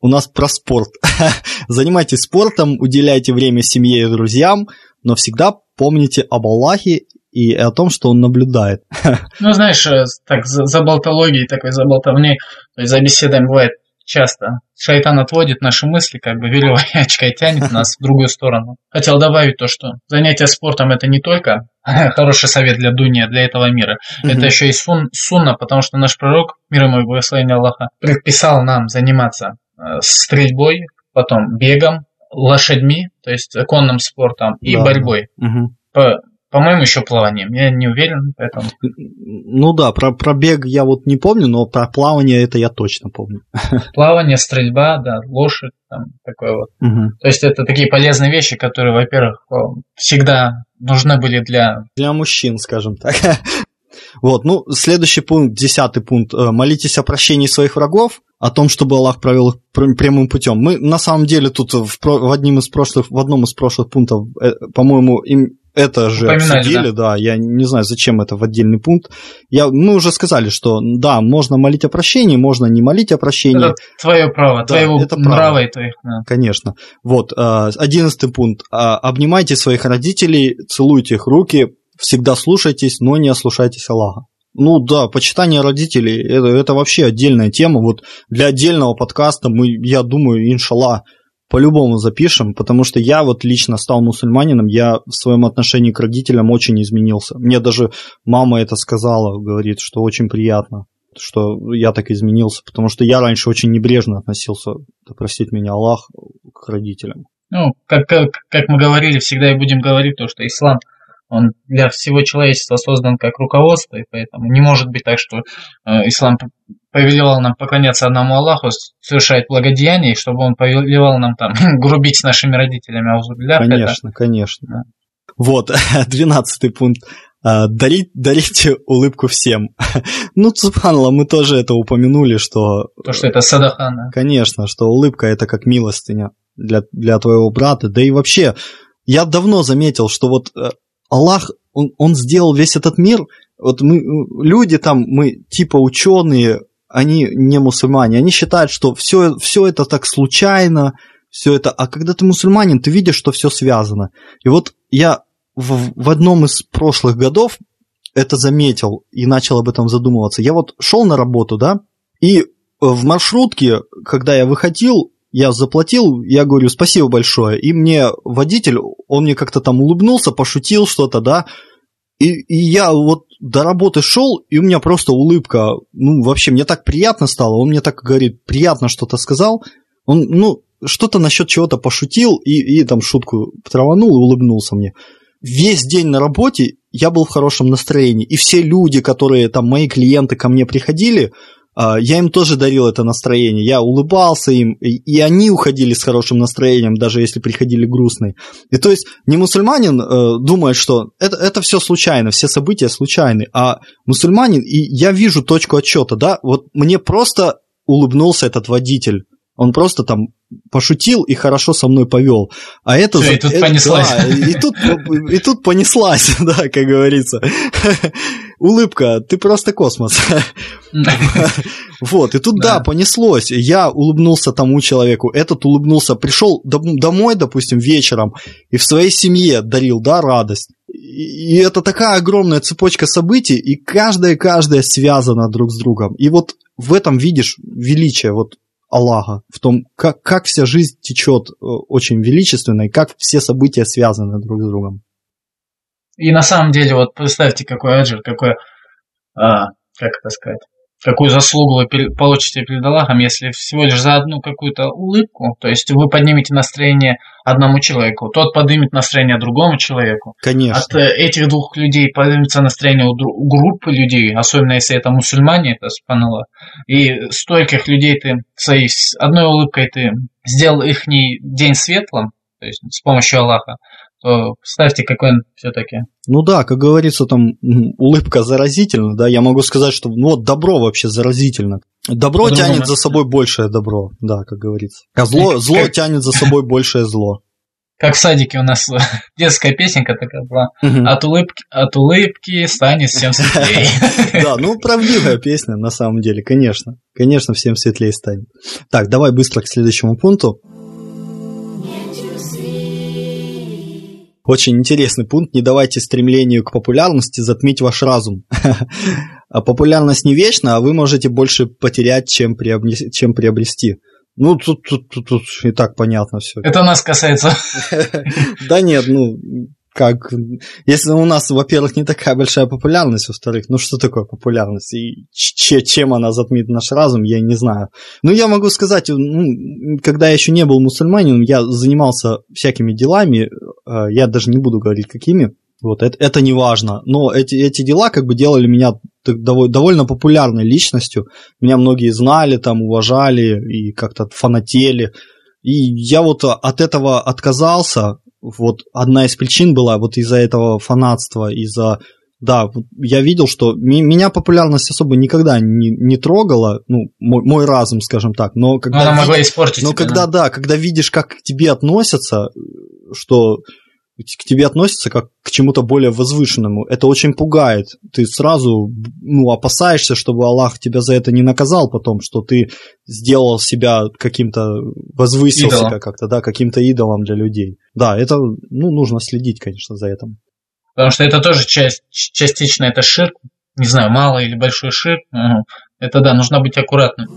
у нас про спорт. <laughs> Занимайтесь спортом, уделяйте время семье и друзьям, но всегда помните об Аллахе и о том, что он наблюдает. <laughs> Ну, знаешь, э, так за, за болтологией, такой за болтовней, то есть за беседами бывает часто. Шайтан отводит наши мысли, как бы веревочкой <laughs> тянет <laughs> нас в другую сторону. Хотел добавить то, что занятие спортом это не только хороший совет для дуни, для этого мира. Это еще и сун, сунна, потому что наш пророк, мир ему и благословение Аллаха, предписал нам заниматься э, стрельбой, потом бегом, лошадьми, то есть конным спортом и да. борьбой. Угу. По, по-моему, еще плаванием. Я не уверен, поэтому. Ну да, про, про бег я вот не помню, но про плавание это я точно помню. <laughs> Плавание, стрельба, да, лошадь, там такое вот. Угу. То есть это такие полезные вещи, которые, во-первых, всегда нужны были для... Для мужчин, скажем так. <laughs> Вот, ну, следующий пункт, десятый пункт. Э, молитесь о прощении своих врагов, о том, чтобы Аллах провел их прямым путем. Мы на самом деле тут в, в, одним из прошлых, в одном из прошлых пунктов, э, по-моему, им это же обсудили, да. да, я не знаю, зачем это в отдельный пункт. Я, мы уже сказали, что да, можно молить о прощении, можно не молить о прощении. Это твое право, да, твоего это право. права и твоих. Да. Конечно. Вот, э, одиннадцатый пункт. Обнимайте своих родителей, целуйте их руки, всегда слушайтесь, но не ослушайтесь Аллаха. Ну да, почитание родителей это, это вообще отдельная тема. Вот для отдельного подкаста мы, я думаю, иншаллах, по-любому запишем, потому что я вот лично стал мусульманином, я в своем отношении к родителям очень изменился. Мне даже мама это сказала, говорит, что очень приятно, что я так изменился, потому что я раньше очень небрежно относился, да простит меня Аллах, к родителям. Ну, как, как, как мы говорили, всегда и будем говорить то, что ислам – он для всего человечества создан как руководство, и поэтому не может быть так, что э, ислам повелевал нам поклоняться одному Аллаху, совершать благодеяние, чтобы он повелевал нам там <laughs> грубить с нашими родителями. Конечно, это... конечно. Да. Вот, <laughs> двенадцатый пункт. А, дарить, дарите улыбку всем. <laughs> ну, Субханалла, мы тоже это упомянули, что... То, что это садахана. Конечно, что улыбка это как милостыня для, для твоего брата. Да и вообще, я давно заметил, что вот э, Аллах, он, он сделал весь этот мир, вот мы, люди там, мы типа ученые, они не мусульмане, они считают, что все, все это так случайно, все это, а когда ты мусульманин, ты видишь, что все связано. И вот я в, в одном из прошлых годов это заметил и начал об этом задумываться. Я вот шел на работу, да, и в маршрутке, когда я выходил, я заплатил, я говорю спасибо большое, и мне водитель, он мне как-то там улыбнулся, пошутил что-то, да, и, и я вот до работы шел, и у меня просто улыбка, ну, вообще, мне так приятно стало, он мне так говорит, приятно что-то сказал, он, ну, что-то насчет чего-то пошутил и, и там шутку траванул и улыбнулся мне. Весь день на работе я был в хорошем настроении, и все люди, которые там, мои клиенты ко мне приходили, я им тоже дарил это настроение, я улыбался им, и они уходили с хорошим настроением, даже если приходили грустные. И то есть не мусульманин э, думает, что это, это все случайно, все события случайны, а мусульманин, и я вижу точку отчета, да, вот мне просто улыбнулся этот водитель, он просто там пошутил и хорошо со мной повел. А это... Все, и тут это, понеслась. Да, и, тут, и тут понеслась, <laughs> да, как говорится. Улыбка, ты просто космос. Вот, и тут, да, понеслось. Я улыбнулся тому человеку, этот улыбнулся, пришел домой, допустим, вечером, и в своей семье дарил, да, радость. И это такая огромная цепочка событий, и каждая-каждая связана друг с другом. И вот в этом видишь величие, вот Аллаха, в том, как, как вся жизнь течет э, очень величественно, и как все события связаны друг с другом. И на самом деле, вот представьте, какой аджир, какой, а, как это сказать, какую заслугу вы получите перед Аллахом, если всего лишь за одну какую-то улыбку, то есть вы поднимете настроение одному человеку, тот поднимет настроение другому человеку. Конечно. От э, этих двух людей поднимется настроение у, у группы людей, особенно если это мусульмане, это спануло. И стольких людей ты своей одной улыбкой ты сделал их день светлым, то есть с помощью Аллаха, ставьте, какой он все-таки. Ну да, как говорится, там улыбка заразительна, да, я могу сказать, что ну вот добро вообще заразительно. Добро По тянет за собой большее добро, да, как говорится. А зло, как, зло тянет за собой большее зло. Как в садике у нас <laughs> детская песенка такая была. От улыбки, от улыбки станет всем светлее. <laughs> Да, ну правдивая песня на самом деле, конечно. Конечно, всем светлее станет. Так, давай быстро к следующему пункту. Очень интересный пункт. Не давайте стремлению к популярности затмить ваш разум. <laughs> А популярность не вечна, а вы можете больше потерять, чем приобрести. Чем приобрести. Ну, тут, тут, тут, тут и так понятно все. Это нас касается. <laughs> Да нет, ну, как, если у нас, во-первых, не такая большая популярность, во-вторых, ну что такое популярность? И чем она затмит наш разум, я не знаю. Ну, я могу сказать, ну, когда я еще не был мусульманином, я занимался всякими делами, э, я даже не буду говорить какими, вот, это, это не важно, но эти, эти дела как бы делали меня довольно популярной личностью, меня многие знали, там, уважали и как-то фанатели, и я вот от этого отказался, вот одна из причин была вот из-за этого фанатства, из-за да, я видел, что меня популярность особо никогда не, не трогала, ну, мой, мой разум, скажем так, но когда... Она могла испортить Но тебя, когда, да? да, когда видишь, как к тебе относятся, что к тебе относятся как к чему-то более возвышенному. Это очень пугает. Ты сразу ну, опасаешься, чтобы Аллах тебя за это не наказал потом, что ты сделал себя каким-то, возвысился как-то, да, каким-то идолом для людей. Да, это, ну, нужно следить, конечно, за этим. Потому что это тоже часть, частично это ширк, не знаю, малый или большой ширк. Это да, нужно быть аккуратным.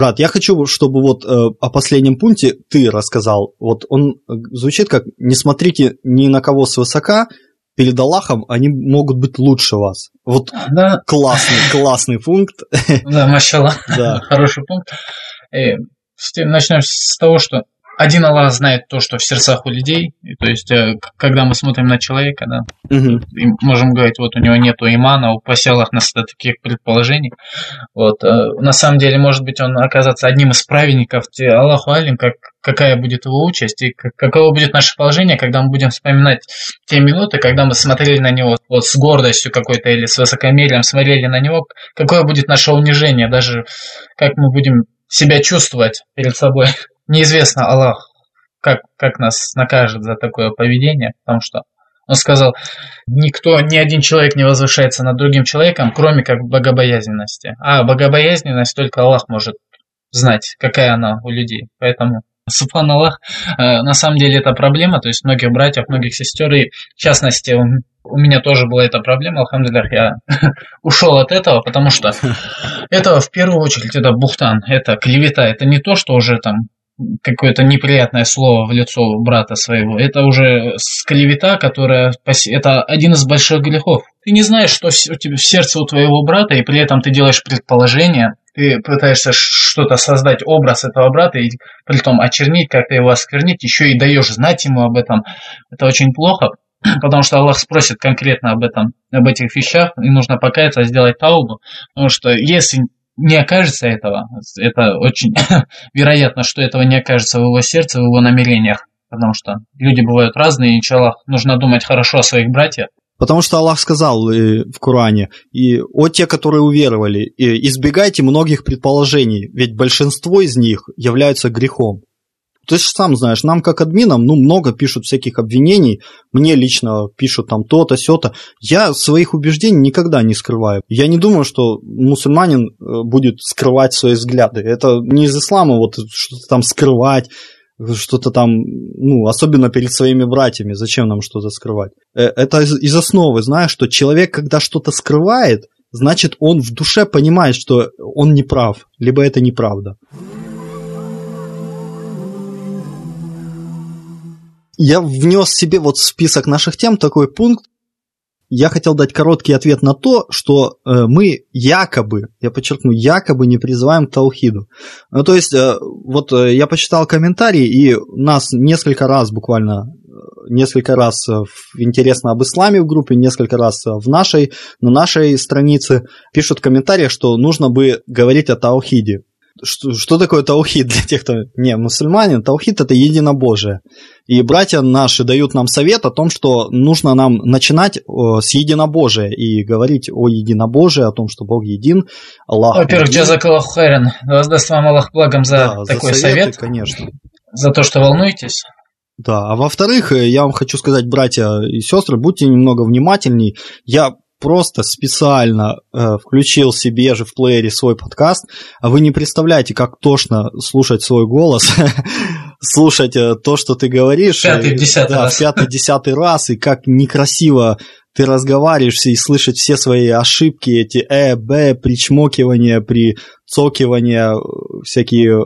Брат, я хочу, чтобы вот э, о последнем пункте ты рассказал. Вот он э, звучит как «не смотрите ни на кого свысока, перед Аллахом они могут быть лучше вас». Вот да. классный, классный пункт. Да, <laughs> машалла, да. хороший пункт. И начнем с того, что один Аллах знает то, что в сердцах у людей. И, то есть, э, когда мы смотрим на человека, да, угу. можем говорить, вот у него нету имана, упаси Аллах нас от таких предположений. Вот, э, на самом деле, может быть, он оказаться одним из праведников, Аллаху Алим, как, какая будет его участь и каково будет наше положение, когда мы будем вспоминать те минуты, когда мы смотрели на него вот с гордостью какой-то или с высокомерием смотрели на него, какое будет наше унижение, даже как мы будем себя чувствовать перед собой неизвестно Аллах, как, как нас накажет за такое поведение, потому что он сказал, никто, ни один человек не возвышается над другим человеком, кроме как богобоязненности. А богобоязненность только Аллах может знать, какая она у людей. Поэтому Субхан Аллах, э, на самом деле это проблема, то есть многих братьев, многих сестер, и в частности у меня тоже была эта проблема, алхамдулях, я <laughs> ушел от этого, потому что <laughs> это в первую очередь это бухтан, это клевета, это не то, что уже там какое-то неприятное слово в лицо брата своего. Это уже клевета, которая... Это один из больших грехов. Ты не знаешь, что у тебя в сердце у твоего брата, и при этом ты делаешь предположение, ты пытаешься что-то создать, образ этого брата, и при том очернить, как-то его осквернить, еще и даешь знать ему об этом. Это очень плохо, <clears throat> потому что Аллах спросит конкретно об этом, об этих вещах, и нужно покаяться, сделать таубу, потому что если не окажется этого, это очень <laughs> вероятно, что этого не окажется в его сердце, в его намерениях, потому что люди бывают разные, и иншаллах, нужно думать хорошо о своих братьях. Потому что Аллах сказал э, в Коране, и о те, которые уверовали, избегайте многих предположений, ведь большинство из них являются грехом. Ты же сам знаешь, нам как админам, ну, много пишут всяких обвинений, мне лично пишут там то-то, сё-то. Я своих убеждений никогда не скрываю. Я не думаю, что мусульманин э, будет скрывать свои взгляды. Это не из ислама вот что-то там скрывать, что-то там, ну, особенно перед своими братьями, зачем нам что-то скрывать? Э, это из, основы, знаешь, что человек, когда что-то скрывает, значит, он в душе понимает, что он не прав, либо это неправда. Я внес себе вот в список наших тем такой пункт. Я хотел дать короткий ответ на то, что э, мы якобы, я подчеркну, якобы не призываем к таухиду. Ну, то есть, э, вот э, я почитал комментарии, и нас несколько раз буквально несколько раз интересно об исламе в группе, несколько раз в нашей, на нашей странице пишут в комментариях, что нужно бы говорить о таухиде что, что такое таухид для тех, кто не мусульманин? Таухид – это единобожие. И братья наши дают нам совет о том, что нужно нам начинать с единобожия и говорить о единобожии, о том, что Бог един, Аллах Во-первых, джазакаллаху хайран. Воздаст вам Аллах благом за да, такой за советы, совет. конечно. За то, что волнуетесь. Да, а во-вторых, я вам хочу сказать, братья и сестры, будьте немного внимательней. Я просто специально э, включил себе же в плеере свой подкаст, а вы не представляете, как тошно слушать свой голос, <laughs> слушать э, то, что ты говоришь. Пятый, десятый да, раз. Пятый, десятый раз, и как некрасиво ты разговариваешь и слышать все свои ошибки, эти э, б, причмокивания, прицокивания, всякие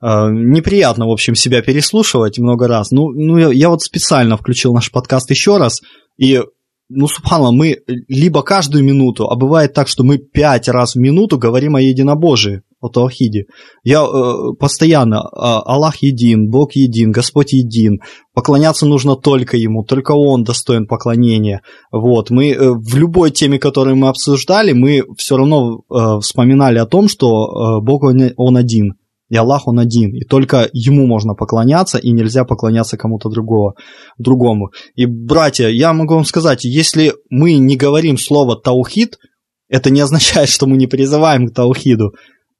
э, неприятно, в общем, себя переслушивать много раз. Ну, ну я, я вот специально включил наш подкаст еще раз, и ну, субханаллах, мы либо каждую минуту, а бывает так, что мы пять раз в минуту говорим о единобожии, о Таухиде. Я э, постоянно, э, Аллах един, Бог един, Господь един, поклоняться нужно только Ему, только Он достоин поклонения. Вот, мы э, в любой теме, которую мы обсуждали, мы все равно э, вспоминали о том, что э, Бог Он, он один – и Аллах, Он один. И только Ему можно поклоняться, и нельзя поклоняться кому-то другого, другому. И, братья, я могу вам сказать, если мы не говорим слово «таухид», это не означает, что мы не призываем к таухиду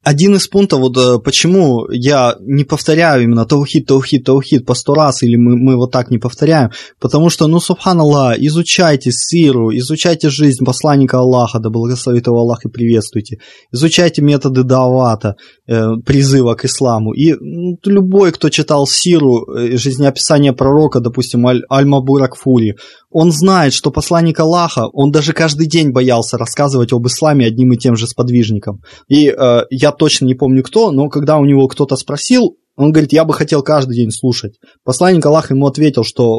один из пунктов, вот э, почему я не повторяю именно таухид, таухид, таухид по сто раз, или мы, мы вот так не повторяем, потому что, ну, субханаллах, изучайте сиру, изучайте жизнь посланника Аллаха, да благословит его Аллах и приветствуйте, изучайте методы давата, э, призыва к исламу, и ну, любой, кто читал сиру, э, жизнеописание пророка, допустим, Аль- Аль-Мабурак Фури, он знает, что посланник Аллаха, он даже каждый день боялся рассказывать об исламе одним и тем же сподвижникам. И э, я точно не помню кто, но когда у него кто-то спросил, он говорит, я бы хотел каждый день слушать. Посланник Аллаха ему ответил, что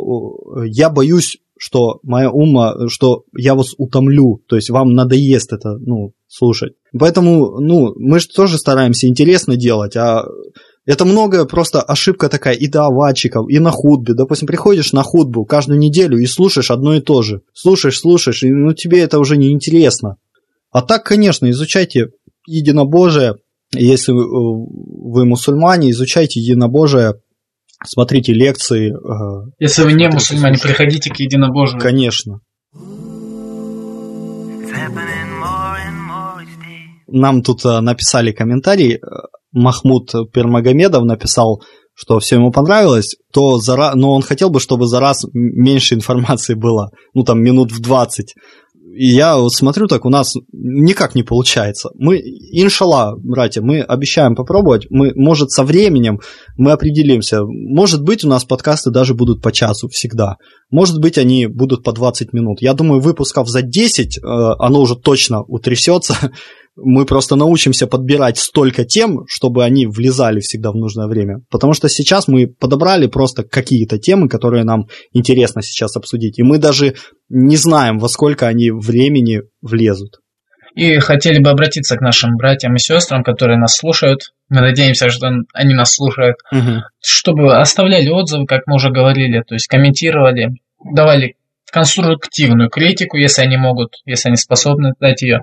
э, я боюсь, что моя ума, что я вас утомлю, то есть вам надоест это, ну, слушать. Поэтому, ну, мы же тоже стараемся интересно делать, а это многое просто ошибка такая и даватчиков, и на худбе. Допустим, приходишь на худбу каждую неделю и слушаешь одно и то же. Слушаешь, слушаешь, и ну, тебе это уже не интересно. А так, конечно, изучайте единобожие. Если вы, вы мусульмане, изучайте единобожие, смотрите лекции. Э, Если вы не мусульмане, приходите к единобожию. Конечно. Нам тут э, написали комментарий э, Махмуд Пермагомедов написал, что все ему понравилось, то за но он хотел бы, чтобы за раз меньше информации было, ну там минут в 20. И я вот смотрю, так у нас никак не получается. Мы, иншалла, братья, мы обещаем попробовать. Мы, может, со временем мы определимся. Может быть, у нас подкасты даже будут по часу всегда. Может быть, они будут по 20 минут. Я думаю, выпусков за 10 э, оно уже точно утрясется. <laughs> Мы просто научимся подбирать столько тем, чтобы они влезали всегда в нужное время. Потому что сейчас мы подобрали просто какие-то темы, которые нам интересно сейчас обсудить. И мы даже не знаем, во сколько они времени влезут. И хотели бы обратиться к нашим братьям и сестрам, которые нас слушают. Мы надеемся, что они нас слушают, угу. чтобы оставляли отзывы, как мы уже говорили, то есть комментировали, давали конструктивную критику, если они могут, если они способны дать ее.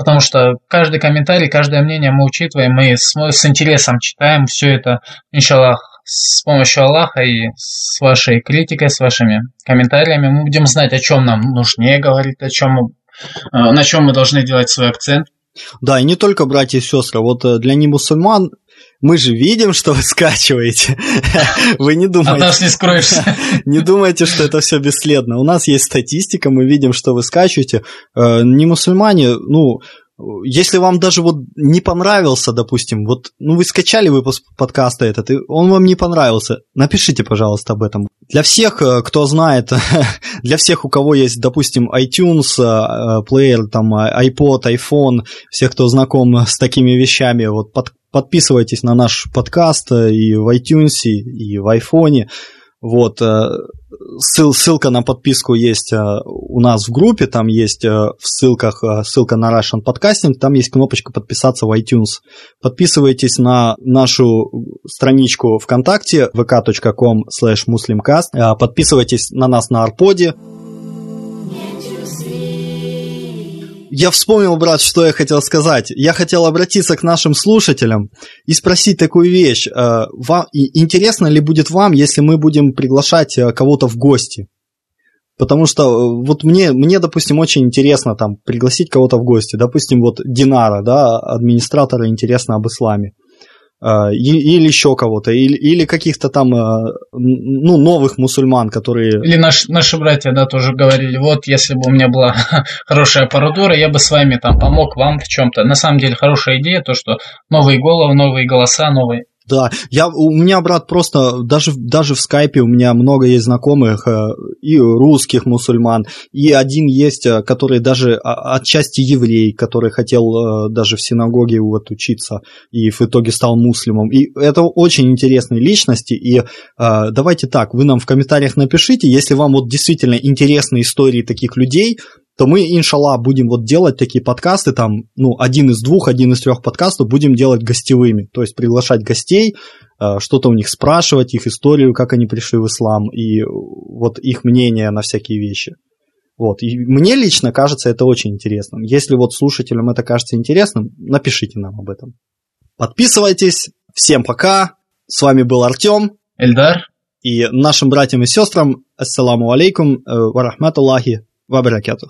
Потому что каждый комментарий, каждое мнение мы учитываем, мы с, с интересом читаем все это, иншаллах, с помощью Аллаха и с вашей критикой, с вашими комментариями мы будем знать, о чем нам нужнее говорить, о чем мы, э, на чем мы должны делать свой акцент. Да, и не только братья и сестры. Вот э, для немусульман мы же видим, что вы скачиваете. <laughs> Вы не думаете... От нас не скроешься. <laughs> Не думайте, что это все бесследно. У нас есть статистика, мы видим, что вы скачиваете. Э, не мусульмане, ну, если вам даже вот не понравился, допустим, вот, ну вы скачали выпуск подкаста этот, и он вам не понравился, напишите, пожалуйста, об этом. Для всех, э, кто знает, <laughs> для всех, у кого есть, допустим, iTunes, э, плеер, там, iPod, iPhone, всех, кто знаком с такими вещами, вот под, подписывайтесь на наш подкаст и в iTunes, и в iPhone. Вот, э, ссыл, ссылка на подписку есть э, у нас в группе, там есть э, в ссылках ссылка на Russian Podcasting, там есть кнопочка подписаться в iTunes. Подписывайтесь на нашу страничку ВКонтакте vk.com slash muslimcast, подписывайтесь на нас на Арподе, Я вспомнил, брат, что я хотел сказать. Я хотел обратиться к нашим слушателям и спросить такую вещь. Э, вам, интересно ли будет вам, если мы будем приглашать э, кого-то в гости? Потому что э, вот мне, мне, допустим, очень интересно там пригласить кого-то в гости. Допустим, вот Динара, да, администратора интересно об исламе. А, или еще кого-то, или, или каких-то там а, ну, новых мусульман, которые... Или наш, наши братья, да, тоже говорили, вот, если бы у меня была <laughs> хорошая аппаратура, я бы с вами там помог вам в чем-то. На самом деле, хорошая идея, то, что новые головы, новые голоса, новые да, я, у меня, брат, просто даже, даже в скайпе у меня много есть знакомых, э, и русских мусульман, и один есть, э, который даже отчасти еврей, который хотел э, даже в синагоге вот учиться, и в итоге стал муслимом. И это очень интересные личности, и давайте так, вы нам в комментариях напишите, если вам вот действительно интересны истории таких людей, то мы, иншалла, будем вот делать такие подкасты, там, ну, один из двух, один из трех подкастов будем делать гостевыми, то есть приглашать гостей, э, что-то у них спрашивать, их историю, как они пришли в ислам, и вот их мнение на всякие вещи. Вот. И мне лично кажется это очень интересным. Если вот слушателям это кажется интересным, напишите нам об этом. Подписывайтесь. Всем пока. С вами был Артем. Эльдар. И нашим братьям и сестрам, ассаламу алейкум, э, ва рахматуллахи وبركاته.